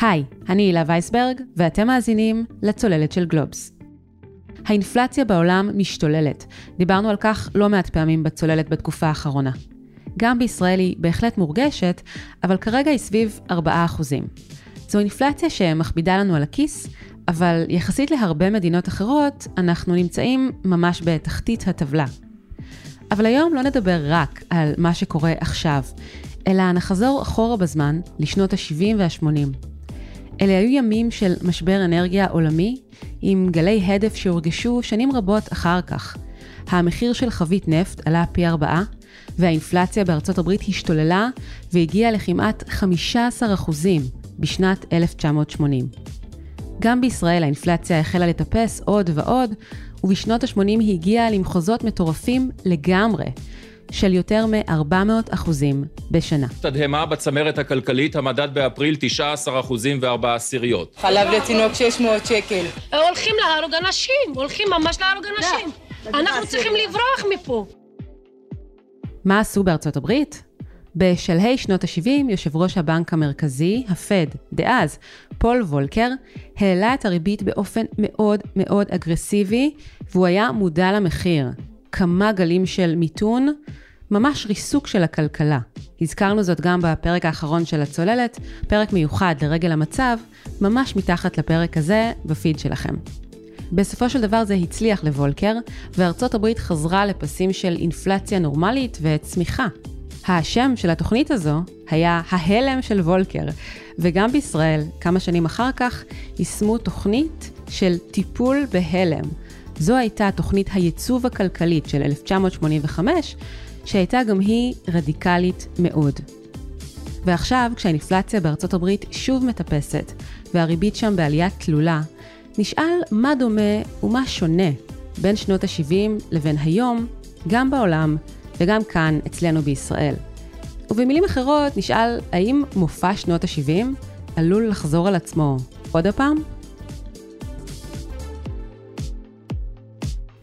היי, אני הילה וייסברג, ואתם מאזינים לצוללת של גלובס. האינפלציה בעולם משתוללת. דיברנו על כך לא מעט פעמים בצוללת בתקופה האחרונה. גם בישראל היא בהחלט מורגשת, אבל כרגע היא סביב 4%. זו אינפלציה שמכבידה לנו על הכיס, אבל יחסית להרבה מדינות אחרות, אנחנו נמצאים ממש בתחתית הטבלה. אבל היום לא נדבר רק על מה שקורה עכשיו, אלא נחזור אחורה בזמן, לשנות ה-70 וה-80. אלה היו ימים של משבר אנרגיה עולמי, עם גלי הדף שהורגשו שנים רבות אחר כך. המחיר של חבית נפט עלה פי ארבעה, והאינפלציה בארצות הברית השתוללה והגיעה לכמעט 15% בשנת 1980. גם בישראל האינפלציה החלה לטפס עוד ועוד, ובשנות ה-80 היא הגיעה למחוזות מטורפים לגמרי, של יותר מ-400 אחוזים בשנה. תדהמה בצמרת הכלכלית, המדד באפריל 19 אחוזים וארבע עשיריות. חלב לתינוק 600 שקל. הולכים להרוג אנשים, הולכים ממש להרוג אנשים. אנחנו צריכים לברוח מפה. מה עשו בארצות הברית? בשלהי שנות ה-70, יושב ראש הבנק המרכזי, הפד, דאז, פול וולקר, העלה את הריבית באופן מאוד מאוד אגרסיבי, והוא היה מודע למחיר. כמה גלים של מיתון, ממש ריסוק של הכלכלה. הזכרנו זאת גם בפרק האחרון של הצוללת, פרק מיוחד לרגל המצב, ממש מתחת לפרק הזה בפיד שלכם. בסופו של דבר זה הצליח לוולקר, וארצות הברית חזרה לפסים של אינפלציה נורמלית וצמיחה. השם של התוכנית הזו היה ההלם של וולקר, וגם בישראל, כמה שנים אחר כך, יישמו תוכנית של טיפול בהלם. זו הייתה תוכנית הייצוב הכלכלית של 1985, שהייתה גם היא רדיקלית מאוד. ועכשיו, כשהאינפלציה בארצות הברית שוב מטפסת, והריבית שם בעלייה תלולה, נשאל מה דומה ומה שונה בין שנות ה-70 לבין היום, גם בעולם וגם כאן, אצלנו בישראל. ובמילים אחרות, נשאל האם מופע שנות ה-70 עלול לחזור על עצמו עוד הפעם?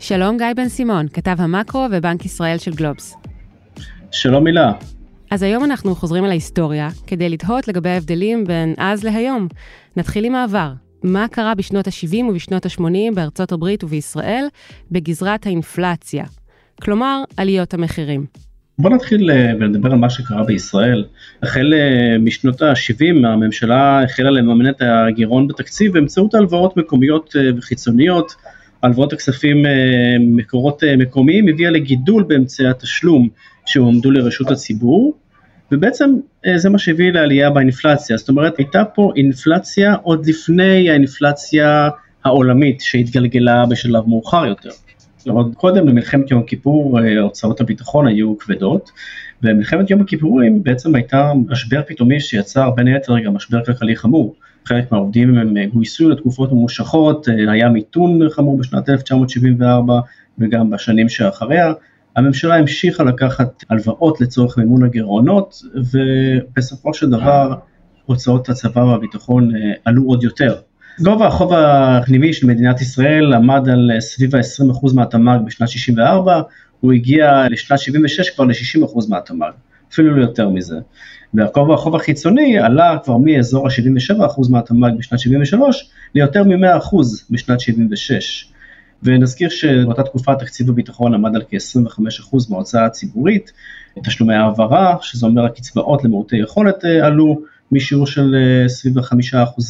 שלום גיא בן סימון, כתב המקרו ובנק ישראל של גלובס. שלום מילה. אז היום אנחנו חוזרים על ההיסטוריה כדי לתהות לגבי ההבדלים בין אז להיום. נתחיל עם העבר. מה קרה בשנות ה-70 ובשנות ה-80 בארצות הברית ובישראל בגזרת האינפלציה? כלומר, עליות המחירים. בוא נתחיל אה, ולדבר על מה שקרה בישראל. החל אה, משנות ה-70 הממשלה החלה לממן את הגירעון בתקציב באמצעות הלוואות מקומיות אה, וחיצוניות הלוואות הכספים אה, מקורות אה, מקומיים הביאה לגידול באמצעי התשלום שהועמדו לרשות הציבור, ובעצם אה, זה מה שהביא לעלייה באינפלציה, זאת אומרת הייתה פה אינפלציה עוד לפני האינפלציה העולמית שהתגלגלה בשלב מאוחר יותר. עוד קודם במלחמת יום הכיפור הוצאות הביטחון היו כבדות, ומלחמת יום הכיפורים בעצם הייתה משבר פתאומי שיצר בין היתר גם משבר כלכלי חמור. חלק מהעובדים הם גויסו לתקופות ממושכות, אה, היה מיתון חמור בשנת 1974 וגם בשנים שאחריה. הממשלה המשיכה לקחת הלוואות לצורך מימון הגירעונות, ובסופו של דבר הוצאות הצבא והביטחון אה, עלו עוד יותר. גובה החוב הפנימי של מדינת ישראל עמד על אה, סביב ה-20% מהתמ"ג בשנת 64, הוא הגיע לשנת 76 כבר ל-60% מהתמ"ג, אפילו לא יותר מזה. והכובע החוב החיצוני עלה כבר מאזור ה-77% מהתמ"ג בשנת 73 ליותר מ-100% בשנת 76. ונזכיר שבאותה תקופה תקציב הביטחון עמד על כ-25% מההוצאה הציבורית, תשלומי העברה, שזה אומר הקצבאות למעוטי יכולת אה, עלו משיעור של אה, סביב ה-5%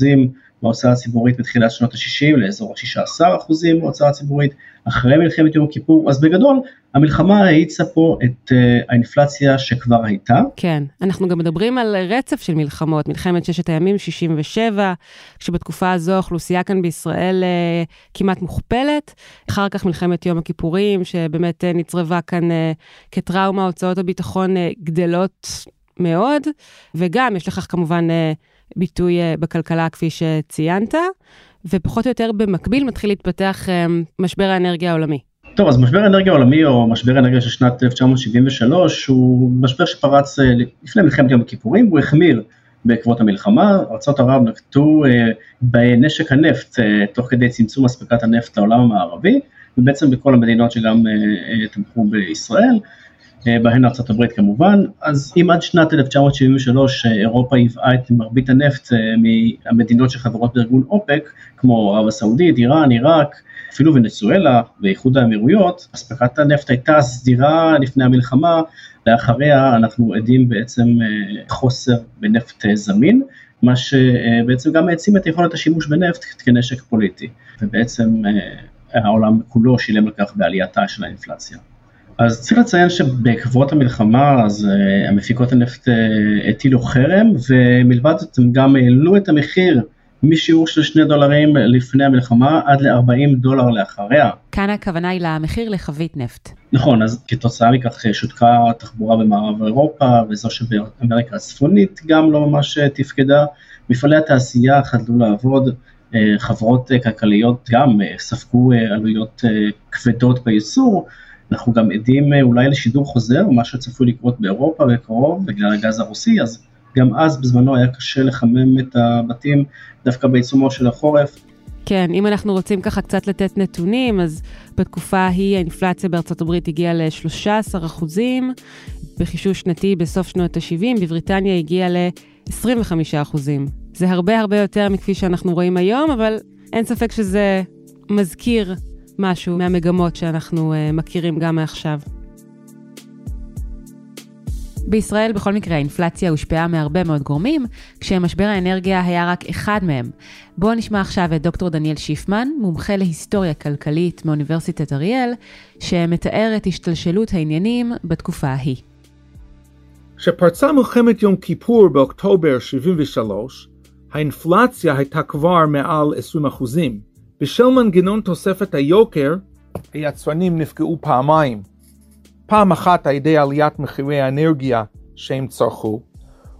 בהוצאה הציבורית בתחילת שנות ה-60 לאזור ה-16% בהוצאה הציבורית, אחרי מלחמת יום הכיפור, אז בגדול המלחמה האיצה פה את uh, האינפלציה שכבר הייתה. כן, אנחנו גם מדברים על רצף של מלחמות, מלחמת ששת הימים 67, שבתקופה הזו האוכלוסייה כאן בישראל uh, כמעט מוכפלת, אחר כך מלחמת יום הכיפורים, שבאמת uh, נצרבה כאן uh, כטראומה, הוצאות הביטחון uh, גדלות מאוד, וגם יש לכך כמובן uh, ביטוי uh, בכלכלה כפי שציינת, ופחות או יותר במקביל מתחיל להתפתח uh, משבר האנרגיה העולמי. טוב, אז משבר האנרגיה העולמי או משבר האנרגיה של שנת 1973 הוא משבר שפרץ אה, לפני מלחמת יום הכיפורים, הוא החמיר בעקבות המלחמה, ארה"ב נקטו אה, בנשק הנפט אה, תוך כדי צמצום אספקת הנפט לעולם המערבי, ובעצם בכל המדינות שגם תמכו בישראל, בהן ארצות הברית כמובן, אז אם עד שנת 1973 אירופה היווה את מרבית הנפט מהמדינות שחברות בארגון אופק, כמו ערב הסעודית, איראן, עיראק, אפילו ונצואלה ואיחוד האמירויות, אספקת הנפט הייתה סדירה לפני המלחמה, לאחריה אנחנו עדים בעצם חוסר בנפט זמין, מה שבעצם גם העצים את יכולת השימוש בנפט כנשק פוליטי, ובעצם העולם כולו שילם על כך בעלייתה של האינפלציה. אז צריך לציין שבעקבות המלחמה אז uh, המפיקות הנפט uh, הטילו חרם ומלבד זאת הם גם העלו את המחיר משיעור של שני דולרים לפני המלחמה עד ל-40 דולר לאחריה. כאן הכוונה היא למחיר לחבית נפט. נכון, אז כתוצאה מכך שותקה התחבורה במערב אירופה וזו שבאמריקה הצפונית גם לא ממש תפקדה. מפעלי התעשייה חדלו לעבוד, חברות כלכליות גם ספגו עלויות כבדות בייצור. אנחנו גם עדים אולי לשידור חוזר, מה שצפוי לקרות באירופה בקרוב בגלל הגז הרוסי, אז גם אז בזמנו היה קשה לחמם את הבתים דווקא בעיצומו של החורף. כן, אם אנחנו רוצים ככה קצת לתת נתונים, אז בתקופה ההיא האינפלציה בארצות הברית הגיעה ל-13 אחוזים, בחישוב שנתי בסוף שנות ה-70, בבריטניה הגיעה ל-25 אחוזים. זה הרבה הרבה יותר מכפי שאנחנו רואים היום, אבל אין ספק שזה מזכיר משהו מהמגמות שאנחנו uh, מכירים גם מעכשיו. בישראל בכל מקרה האינפלציה הושפעה מהרבה מאוד גורמים, כשמשבר האנרגיה היה רק אחד מהם. בואו נשמע עכשיו את דוקטור דניאל שיפמן, מומחה להיסטוריה כלכלית מאוניברסיטת אריאל, שמתאר את השתלשלות העניינים בתקופה ההיא. כשפרצה מלחמת יום כיפור באוקטובר 73, האינפלציה הייתה כבר מעל 20 אחוזים. בשל מנגנון תוספת היוקר, היצרנים נפגעו פעמיים. פעם אחת על ידי עליית מחירי האנרגיה שהם צרכו,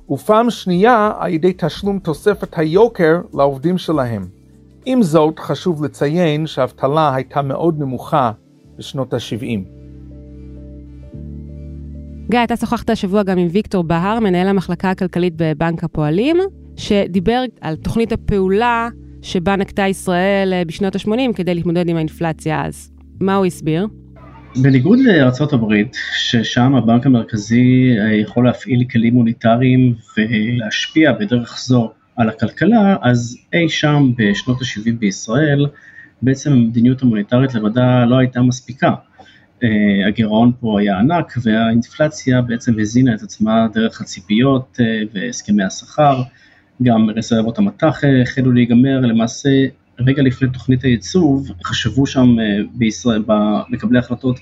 ופעם שנייה על ידי תשלום תוספת היוקר לעובדים שלהם. עם זאת, חשוב לציין שהאבטלה הייתה מאוד נמוכה בשנות ה-70. גיא, אתה שוחחת השבוע גם עם ויקטור בהר, מנהל המחלקה הכלכלית בבנק הפועלים, שדיבר על תוכנית הפעולה שבה נקטה ישראל בשנות ה-80 כדי להתמודד עם האינפלציה אז. מה הוא הסביר? בניגוד הברית, ששם הבנק המרכזי יכול להפעיל כלים מוניטריים ולהשפיע בדרך זו על הכלכלה, אז אי שם בשנות ה-70 בישראל, בעצם המדיניות המוניטרית לבדה לא הייתה מספיקה. הגירעון פה היה ענק והאינפלציה בעצם הזינה את עצמה דרך הציפיות והסכמי השכר, גם רזרבות המטח החלו להיגמר, למעשה רגע לפני תוכנית הייצוב, חשבו שם בישראל, במקבלי ההחלטות,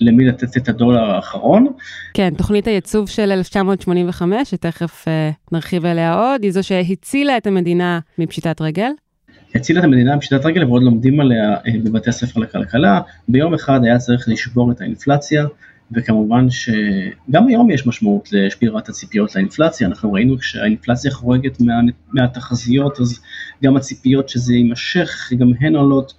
למי לתת את הדולר האחרון. כן, תוכנית הייצוב של 1985, שתכף נרחיב עליה עוד, היא זו שהצילה את המדינה מפשיטת רגל. הצילה את המדינה מפשיטת רגל ועוד לומדים עליה בבתי הספר לכלכלה. ביום אחד היה צריך לשבור את האינפלציה, וכמובן שגם היום יש משמעות לשבירת הציפיות לאינפלציה, אנחנו ראינו כשהאינפלציה חורגת מה, מהתחזיות אז גם הציפיות שזה יימשך גם הן עולות,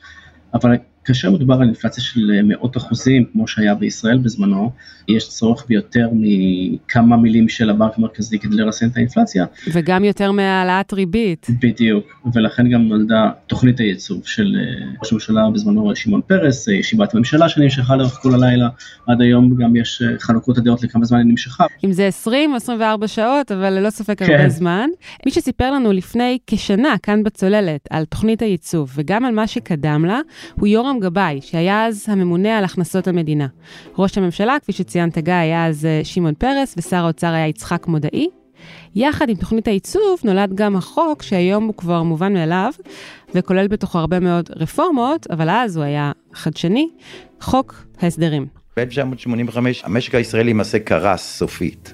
אבל כאשר מדובר על אינפלציה של מאות אחוזים כמו שהיה בישראל בזמנו, יש צורך ביותר מכמה מילים של הבנק המרכזי כדי לרסן את האינפלציה. וגם יותר מהעלאת ריבית. בדיוק, ולכן גם נולדה תוכנית הייצוב של ראש הממשלה בזמנו שמעון פרס, ישיבת הממשלה שנמשכה לאורך כל הלילה, עד היום גם יש חלוקות הדעות לכמה זמן היא נמשכה. אם זה 20 או 24 שעות, אבל ללא ספק כן. הרבה זמן. מי שסיפר לנו לפני כשנה כאן בצוללת על תוכנית הייצוב וגם על מה שקדם לה, הוא יורם גבאי, שהיה אז הממונה על הכנסות המדינה. ראש הממשלה, כפי שציינת גיא, היה אז שמעון פרס, ושר האוצר היה יצחק מודעי. יחד עם תוכנית הייצוב נולד גם החוק שהיום הוא כבר מובן מאליו, וכולל בתוכו הרבה מאוד רפורמות, אבל אז הוא היה חדשני, חוק ההסדרים. ב-1985 המשק הישראלי למעשה קרס סופית.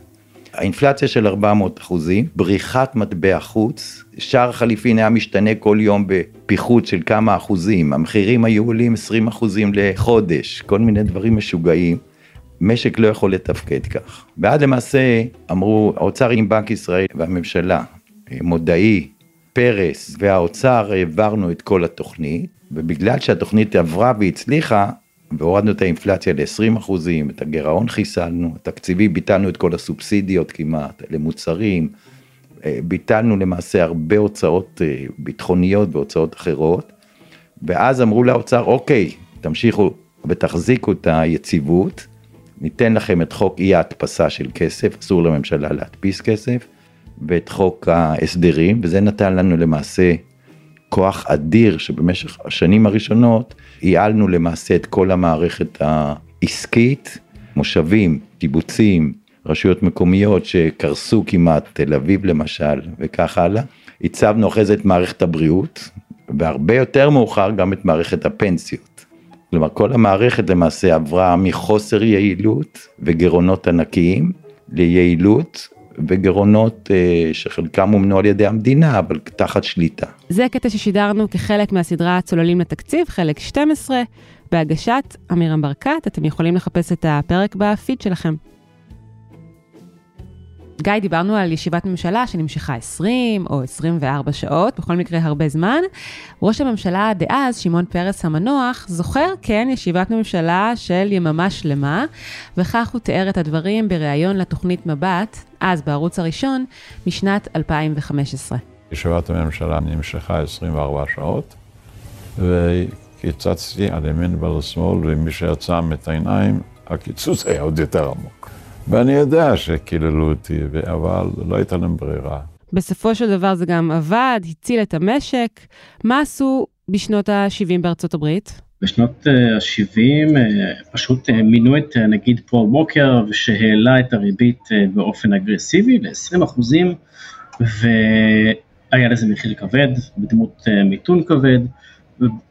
האינפלציה של 400 אחוזים, בריחת מטבע חוץ, שער חליפין היה משתנה כל יום בפיחות של כמה אחוזים, המחירים היו עולים 20 אחוזים לחודש, כל מיני דברים משוגעים. משק לא יכול לתפקד כך. ואז למעשה אמרו, האוצר עם בנק ישראל והממשלה, מודעי, פרס והאוצר העברנו את כל התוכנית, ובגלל שהתוכנית עברה והצליחה, והורדנו את האינפלציה ל-20 אחוזים, את הגירעון חיסלנו, התקציבי ביטלנו את כל הסובסידיות כמעט למוצרים, ביטלנו למעשה הרבה הוצאות ביטחוניות והוצאות אחרות, ואז אמרו לאוצר, אוקיי, תמשיכו ותחזיקו את היציבות, ניתן לכם את חוק אי ההדפסה של כסף, אסור לממשלה להדפיס כסף, ואת חוק ההסדרים, וזה נתן לנו למעשה כוח אדיר שבמשך השנים הראשונות ייעלנו למעשה את כל המערכת העסקית, מושבים, קיבוצים, רשויות מקומיות שקרסו כמעט, תל אביב למשל, וכך הלאה. הצבנו אחרי זה את מערכת הבריאות, והרבה יותר מאוחר גם את מערכת הפנסיות. כלומר, כל המערכת למעשה עברה מחוסר יעילות וגירעונות ענקיים ליעילות וגירעונות אה, שחלקם הומנו על ידי המדינה, אבל תחת שליטה. זה קטע ששידרנו כחלק מהסדרה צוללים לתקציב, חלק 12, בהגשת עמירם ברקת, אתם יכולים לחפש את הפרק בפיד שלכם. גיא, דיברנו על ישיבת ממשלה שנמשכה 20 או 24 שעות, בכל מקרה הרבה זמן. ראש הממשלה דאז, שמעון פרס המנוח, זוכר, כן, ישיבת ממשלה של יממה שלמה, וכך הוא תיאר את הדברים בריאיון לתוכנית מבט, אז בערוץ הראשון, משנת 2015. ישיבת הממשלה נמשכה 24 שעות, וקיצצתי על ימין ועל שמאל, ומי שעצם את העיניים, הקיצוץ היה עוד יותר עמוק. ואני יודע שקיללו אותי, אבל לא הייתה להם ברירה. בסופו של דבר זה גם עבד, הציל את המשק. מה עשו בשנות ה-70 בארצות הברית? בשנות ה-70 פשוט מינו את נגיד פול ווקר, שהעלה את הריבית באופן אגרסיבי ל-20 אחוזים, והיה לזה מחיר כבד, בדמות מיתון כבד.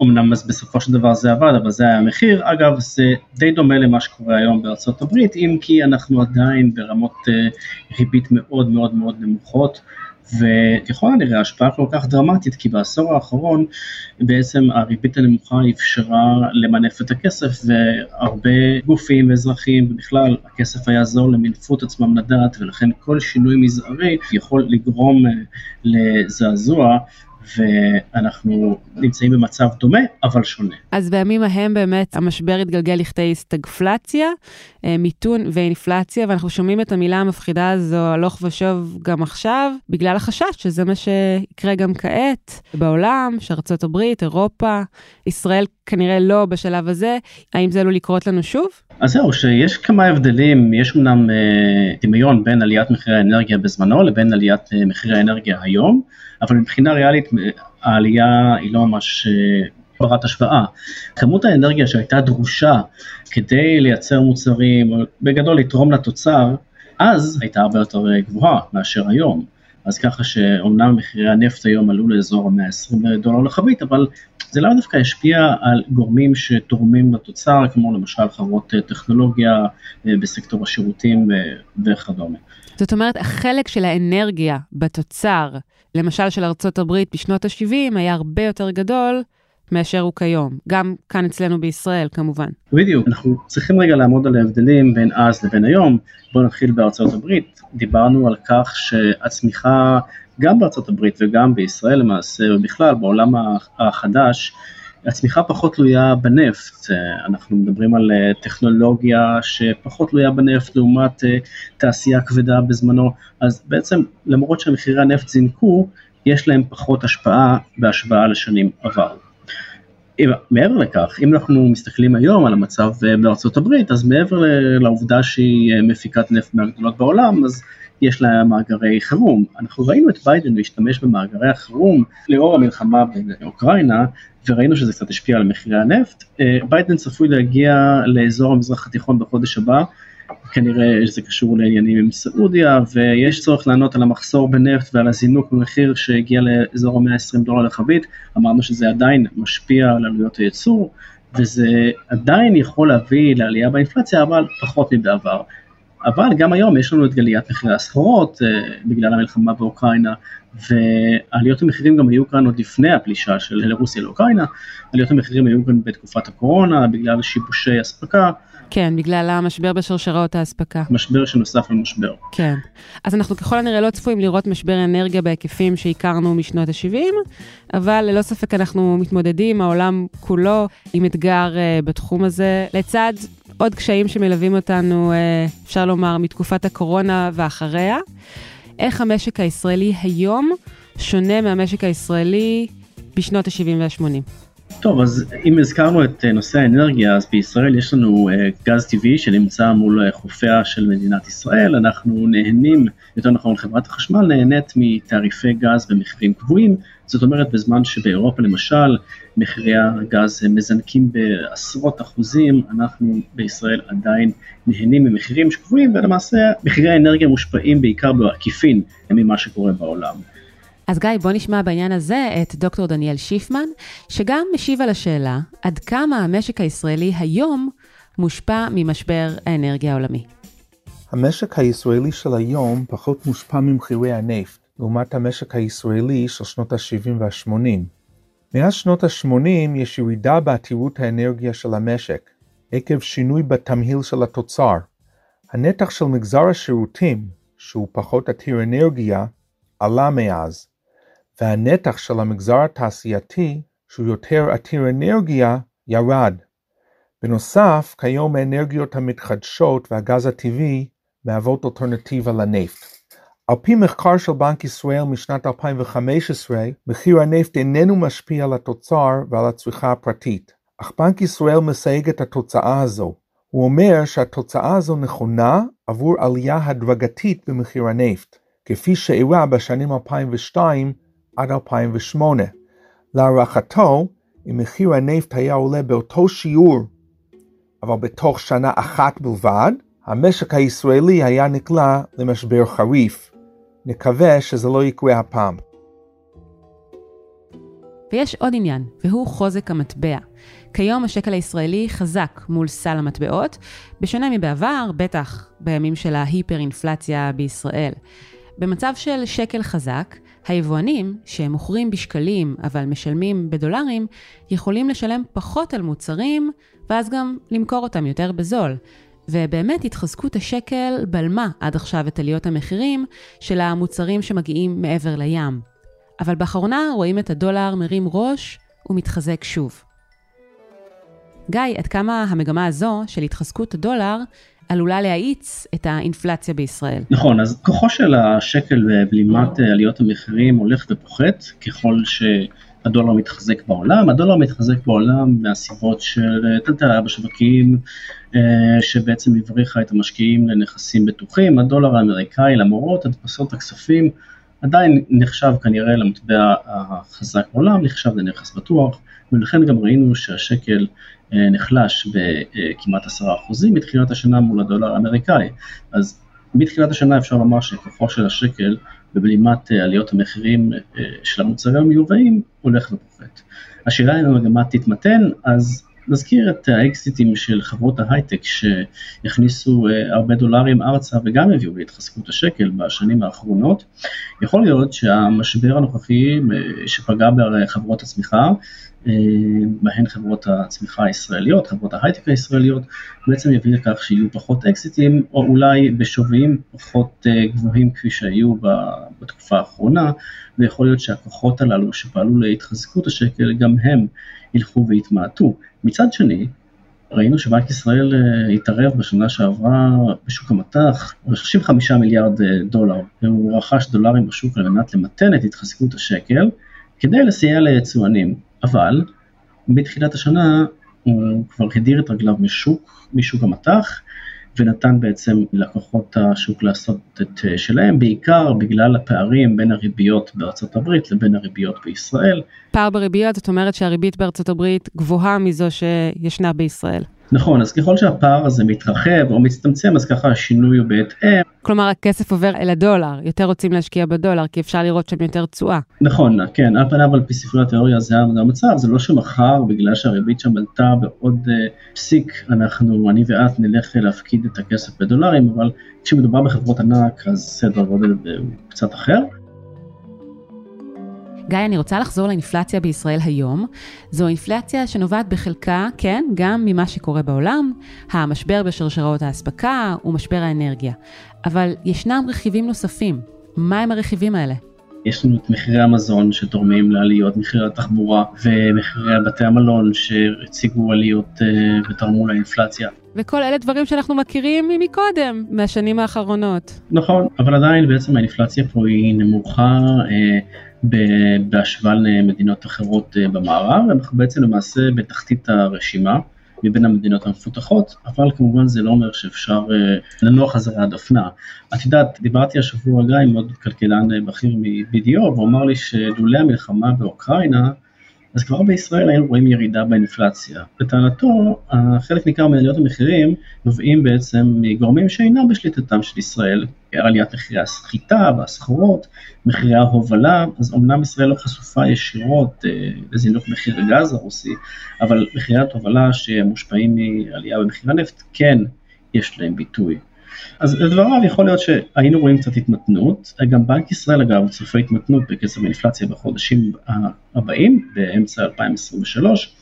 אמנם אז בסופו של דבר זה עבד, אבל זה היה המחיר. אגב, זה די דומה למה שקורה היום בארצות הברית, אם כי אנחנו עדיין ברמות ריבית מאוד מאוד מאוד נמוכות, וככל הנראה השפעה כל כך דרמטית, כי בעשור האחרון בעצם הריבית הנמוכה אפשרה למנף את הכסף, והרבה גופים אזרחיים, ובכלל הכסף היה זול למין פות עצמם לדעת, ולכן כל שינוי מזערי יכול לגרום לזעזוע. ואנחנו נמצאים במצב דומה, אבל שונה. אז בימים ההם באמת המשבר התגלגל לכדי סטגפלציה, מיתון ואינפלציה, ואנחנו שומעים את המילה המפחידה הזו הלוך ושוב גם עכשיו, בגלל החשש שזה מה שיקרה גם כעת בעולם, שארצות הברית, אירופה, ישראל כנראה לא בשלב הזה, האם זה עלול לקרות לנו שוב? אז זהו, שיש כמה הבדלים, יש אמנם דמיון בין עליית מחירי האנרגיה בזמנו לבין עליית מחירי האנרגיה היום, אבל מבחינה ריאלית העלייה היא לא ממש ברת השוואה. כמות האנרגיה שהייתה דרושה כדי לייצר מוצרים, בגדול לתרום לתוצר, אז הייתה הרבה יותר גבוהה מאשר היום. אז ככה שאומנם מחירי הנפט היום עלו לאזור ה-120 דולר לחבית, אבל זה לאו דווקא השפיע על גורמים שתורמים לתוצר, כמו למשל חברות טכנולוגיה בסקטור השירותים וכדומה. זאת אומרת, החלק של האנרגיה בתוצר, למשל של ארצות הברית בשנות ה-70, היה הרבה יותר גדול מאשר הוא כיום, גם כאן אצלנו בישראל כמובן. בדיוק, אנחנו צריכים רגע לעמוד על ההבדלים בין אז לבין היום. בואו נתחיל בארצות הברית, דיברנו על כך שהצמיחה גם בארצות הברית וגם בישראל למעשה, ובכלל בעולם החדש, הצמיחה פחות תלויה בנפט, אנחנו מדברים על טכנולוגיה שפחות תלויה בנפט לעומת תעשייה כבדה בזמנו, אז בעצם למרות שמחירי הנפט זינקו, יש להם פחות השפעה בהשוואה לשנים עבר. מעבר לכך, אם אנחנו מסתכלים היום על המצב בארצות הברית, אז מעבר לעובדה שהיא מפיקת נפט מהגדולות בעולם, אז יש לה מאגרי חירום. אנחנו ראינו את ביידן להשתמש במאגרי החירום לאור המלחמה באוקראינה, וראינו שזה קצת השפיע על מחירי הנפט. ביידן צפוי להגיע לאזור המזרח התיכון בחודש הבא, כנראה שזה קשור לעניינים עם סעודיה, ויש צורך לענות על המחסור בנפט ועל הזינוק במחיר שהגיע לאזור ה-120 דולר לחבית, אמרנו שזה עדיין משפיע על עלויות הייצור, וזה עדיין יכול להביא לעלייה באינפלציה, אבל פחות מבעבר. אבל גם היום יש לנו את גליית מחירי הסחורות בגלל המלחמה באוקראינה, ועליות המחירים גם היו כאן עוד לפני הפלישה של רוסיה לאוקראינה, עליות המחירים היו כאן בתקופת הקורונה בגלל שיבושי אספקה. כן, בגלל המשבר בשרשראות האספקה. משבר שנוסף למשבר. כן. אז אנחנו ככל הנראה לא צפויים לראות משבר אנרגיה בהיקפים שהכרנו משנות ה-70, אבל ללא ספק אנחנו מתמודדים, העולם כולו, עם אתגר uh, בתחום הזה, לצד עוד קשיים שמלווים אותנו, uh, אפשר לומר, מתקופת הקורונה ואחריה. איך המשק הישראלי היום שונה מהמשק הישראלי בשנות ה-70 וה-80? טוב, אז אם הזכרנו את אה, נושא האנרגיה, אז בישראל יש לנו אה, גז טבעי שנמצא מול אה, חופיה של מדינת ישראל, אנחנו נהנים, יותר נכון חברת החשמל נהנית מתעריפי גז במחירים קבועים, זאת אומרת בזמן שבאירופה למשל מחירי הגז מזנקים בעשרות אחוזים, אנחנו בישראל עדיין נהנים ממחירים שקבועים ולמעשה מחירי האנרגיה מושפעים בעיקר בעקיפין ממה שקורה בעולם. אז גיא, בוא נשמע בעניין הזה את דוקטור דניאל שיפמן, שגם משיב על השאלה עד כמה המשק הישראלי היום מושפע ממשבר האנרגיה העולמי. המשק הישראלי של היום פחות מושפע ממחירי הנפט, לעומת המשק הישראלי של שנות ה-70 וה-80. מאז שנות ה-80 יש ירידה בעתירות האנרגיה של המשק, עקב שינוי בתמהיל של התוצר. הנתח של מגזר השירותים, שהוא פחות עתיר אנרגיה, עלה מאז, והנתח של המגזר התעשייתי, שהוא יותר עתיר אנרגיה, ירד. בנוסף, כיום האנרגיות המתחדשות והגז הטבעי מהוות אלטרנטיבה לנפט. על פי מחקר של בנק ישראל משנת 2015, מחיר הנפט איננו משפיע על התוצר ועל הצריכה הפרטית, אך בנק ישראל מסייג את התוצאה הזו. הוא אומר שהתוצאה הזו נכונה עבור עלייה הדרגתית במחיר הנפט, כפי שאירע בשנים 2002 עד 2008. להערכתו, אם מחיר הנפט היה עולה באותו שיעור, אבל בתוך שנה אחת בלבד, המשק הישראלי היה נקלע למשבר חריף. נקווה שזה לא יקרה הפעם. ויש עוד עניין, והוא חוזק המטבע. כיום השקל הישראלי חזק מול סל המטבעות, בשונה מבעבר, בטח בימים של ההיפר-אינפלציה בישראל. במצב של שקל חזק, היבואנים, שהם מוכרים בשקלים אבל משלמים בדולרים, יכולים לשלם פחות על מוצרים, ואז גם למכור אותם יותר בזול. ובאמת התחזקות השקל בלמה עד עכשיו את עליות המחירים של המוצרים שמגיעים מעבר לים. אבל באחרונה רואים את הדולר מרים ראש ומתחזק שוב. גיא, עד כמה המגמה הזו של התחזקות הדולר עלולה להאיץ את האינפלציה בישראל. נכון, אז כוחו של השקל בבלימת עליות המחירים הולך ופוחת ככל שהדולר מתחזק בעולם. הדולר מתחזק בעולם מהסיבות של טלטלה בשווקים, אה, שבעצם הבריחה את המשקיעים לנכסים בטוחים. הדולר האמריקאי, למרות הדפסות הכספים, עדיין נחשב כנראה למטבע החזק בעולם, נחשב לנכס בטוח, ולכן גם ראינו שהשקל אה, נחלש בכמעט עשרה אחוזים מתחילת השנה מול הדולר האמריקאי. אז מתחילת השנה אפשר לומר שכוחו של השקל בבלימת אה, עליות המחירים אה, של המוצרים המיובאים הולך ופוחת. השאלה אם המגמה תתמתן, אז נזכיר את האקזיטים של חברות ההייטק שהכניסו הרבה דולרים ארצה וגם הביאו להתחזקות השקל בשנים האחרונות. יכול להיות שהמשבר הנוכחי שפגע בחברות הצמיחה אה, בהן חברות הצמיחה הישראליות, חברות ההייטק הישראליות, בעצם יביא לכך שיהיו פחות אקזיטים, או אולי בשווים פחות אה, גבוהים כפי שהיו בתקופה האחרונה, ויכול להיות שהכוחות הללו שפעלו להתחזקות השקל, גם הם ילכו ויתמעטו. מצד שני, ראינו שבנק ישראל אה, התערב בשנה שעברה בשוק המטח ב-35 מיליארד דולר, והוא רכש דולרים בשוק על מנת למתן את התחזקות השקל, כדי לסייע ליצואנים. אבל בתחילת השנה הוא כבר הדיר את רגליו משוק, משוק המטח, ונתן בעצם לקוחות השוק לעשות את שלהם, בעיקר בגלל הפערים בין הריביות בארצות הברית לבין הריביות בישראל. פער בריביות, זאת אומרת שהריבית בארצות הברית גבוהה מזו שישנה בישראל. נכון, אז ככל שהפער הזה מתרחב או מצטמצם, אז ככה השינוי הוא בהתאם. כלומר, הכסף עובר אל הדולר, יותר רוצים להשקיע בדולר, כי אפשר לראות שם יותר תשואה. נכון, כן, על פניו על פי ספרי התיאוריה זה המצב, זה לא שמחר, בגלל שהריבית שם עלתה בעוד uh, פסיק, אנחנו, אני ואת נלך להפקיד את הכסף בדולרים, אבל כשמדובר בחברות ענק, אז סדר גודל הוא קצת אחר. גיא, אני רוצה לחזור לאינפלציה בישראל היום. זו אינפלציה שנובעת בחלקה, כן, גם ממה שקורה בעולם, המשבר בשרשראות האספקה ומשבר האנרגיה. אבל ישנם רכיבים נוספים. מה הם הרכיבים האלה? יש לנו את מחירי המזון שתורמים לעליות, מחירי התחבורה ומחירי בתי המלון שהציגו עליות uh, ותרמו לאינפלציה. וכל אלה דברים שאנחנו מכירים מקודם, מהשנים האחרונות. נכון, אבל עדיין בעצם האינפלציה פה היא נמוכה, uh, בהשוואה למדינות אחרות במערב, אנחנו בעצם למעשה בתחתית הרשימה. מבין המדינות המפותחות, אבל כמובן זה לא אומר שאפשר לנוח חזרה עד אופנה. את יודעת, דיברתי השבוע גם עם עוד כלכלן בכיר מ-BDO, והוא אמר לי שלולא המלחמה באוקראינה, אז כבר בישראל היינו רואים ירידה באינפלציה. לטענתו, חלק ניכר מעליות המחירים נובעים בעצם מגורמים שאינם בשליטתם של ישראל, עליית מחירי הסחיטה והסחורות, מחירי ההובלה, אז אמנם ישראל לא חשופה ישירות אה, לזינוק מחיר הגז הרוסי, אבל מחירי התובלה שמושפעים מעלייה במחיר הנפט, כן יש להם ביטוי. אז לדבריו יכול להיות שהיינו רואים קצת התמתנות, גם בנק ישראל אגב צופה התמתנות בקצב האינפלציה בחודשים הבאים, באמצע 2023,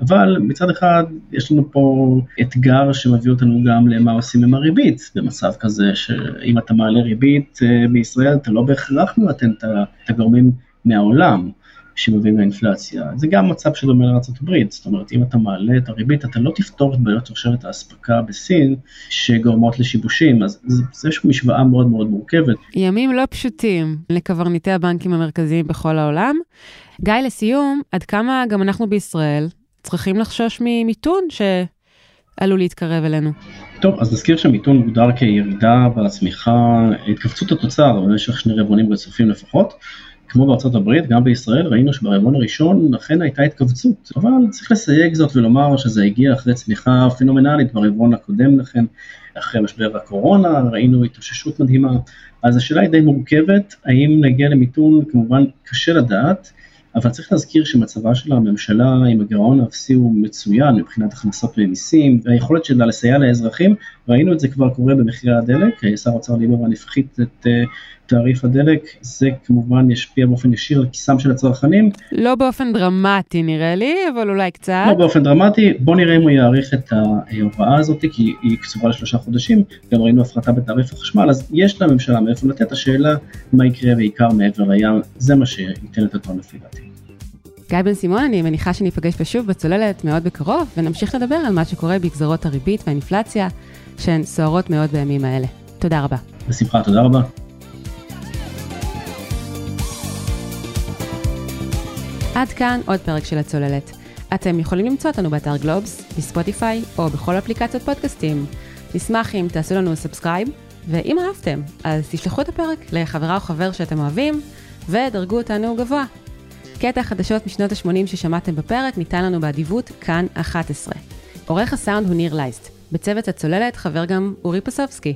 אבל מצד אחד יש לנו פה אתגר שמביא אותנו גם למה עושים עם הריבית, במצב כזה שאם אתה מעלה ריבית אה, בישראל אתה לא בהכרח מבטן את הגורמים מהעולם. שמביאים לאינפלציה. זה גם מצב שדומה לארה"ב, זאת אומרת, אם אתה מעלה את הריבית, אתה לא תפתור את בעיות שרשרת האספקה בסין, שגורמות לשיבושים, אז זה איזושהי משוואה מאוד מאוד מורכבת. ימים לא פשוטים לקברניטי הבנקים המרכזיים בכל העולם. גיא, לסיום, עד כמה גם אנחנו בישראל צריכים לחשוש ממיתון שעלול להתקרב אלינו? טוב, אז נזכיר שמיתון מוגדר כירידה בצמיחה, התכווצות התוצר במשך שני רבעונים רצופים לפחות. כמו בארצות הברית, גם בישראל, ראינו שברבעון הראשון אכן הייתה התכווצות, אבל צריך לסייג זאת ולומר שזה הגיע אחרי צמיחה פנומנלית ברבעון הקודם לכן, אחרי משבר הקורונה, ראינו התאוששות מדהימה, אז השאלה היא די מורכבת, האם נגיע למיתון, כמובן קשה לדעת, אבל צריך להזכיר שמצבה של הממשלה עם הגירעון האפסי הוא מצוין מבחינת הכנסות ממיסים והיכולת שלה לסייע לאזרחים, ראינו את זה כבר קורה במחירי הדלק, שר האוצר ליברמן הפחית את אה, תעריף הדלק, זה כמובן ישפיע באופן ישיר על כיסם של הצרכנים. לא באופן דרמטי נראה לי, אבל אולי קצת. לא באופן דרמטי, בוא נראה אם הוא יאריך את ההוראה הזאת, כי היא קצובה לשלושה חודשים, גם ראינו הפחתה בתעריף החשמל, אז יש לממשלה מאיפה לתת, השאלה מה יקרה בעיקר מעבר לים, זה מה שייתן את הטון לפי דעתי. גיא בן סימון, אני מניחה שניפגש פה שוב בצוללת מאוד בקרוב, ונמשיך לדבר על מה שקורה בגזרות הריבית והאינפלציה, שהן סוערות מאוד בימים האלה. תודה רבה. בשמחה, תודה רבה. עד כאן עוד פרק של הצוללת. אתם יכולים למצוא אותנו באתר גלובס, בספוטיפיי או בכל אפליקציות פודקאסטים. נשמח אם תעשו לנו subscribe, ואם אהבתם, אז תשלחו את הפרק לחברה או חבר שאתם אוהבים, ודרגו אותנו גבוה. קטע חדשות משנות ה-80 ששמעתם בפרק ניתן לנו באדיבות כאן 11. עורך הסאונד הוא ניר לייסט. בצוות הצוללת חבר גם אורי פסובסקי.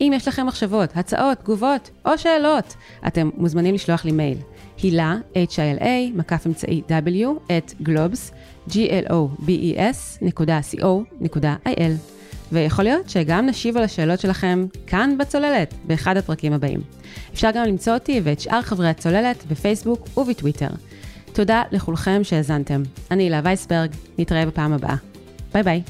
אם יש לכם מחשבות, הצעות, תגובות או שאלות, אתם מוזמנים לשלוח לי מייל. הילה, H-I-L-A, מקף אמצעי W, at גלובס, G-L-O-B-E-S, נקודה C-O, ויכול להיות שגם נשיב על השאלות שלכם כאן בצוללת, באחד הפרקים הבאים. אפשר גם למצוא אותי ואת שאר חברי הצוללת בפייסבוק ובטוויטר. תודה לכולכם שהאזנתם. אני הילה וייסברג, נתראה בפעם הבאה. ביי ביי.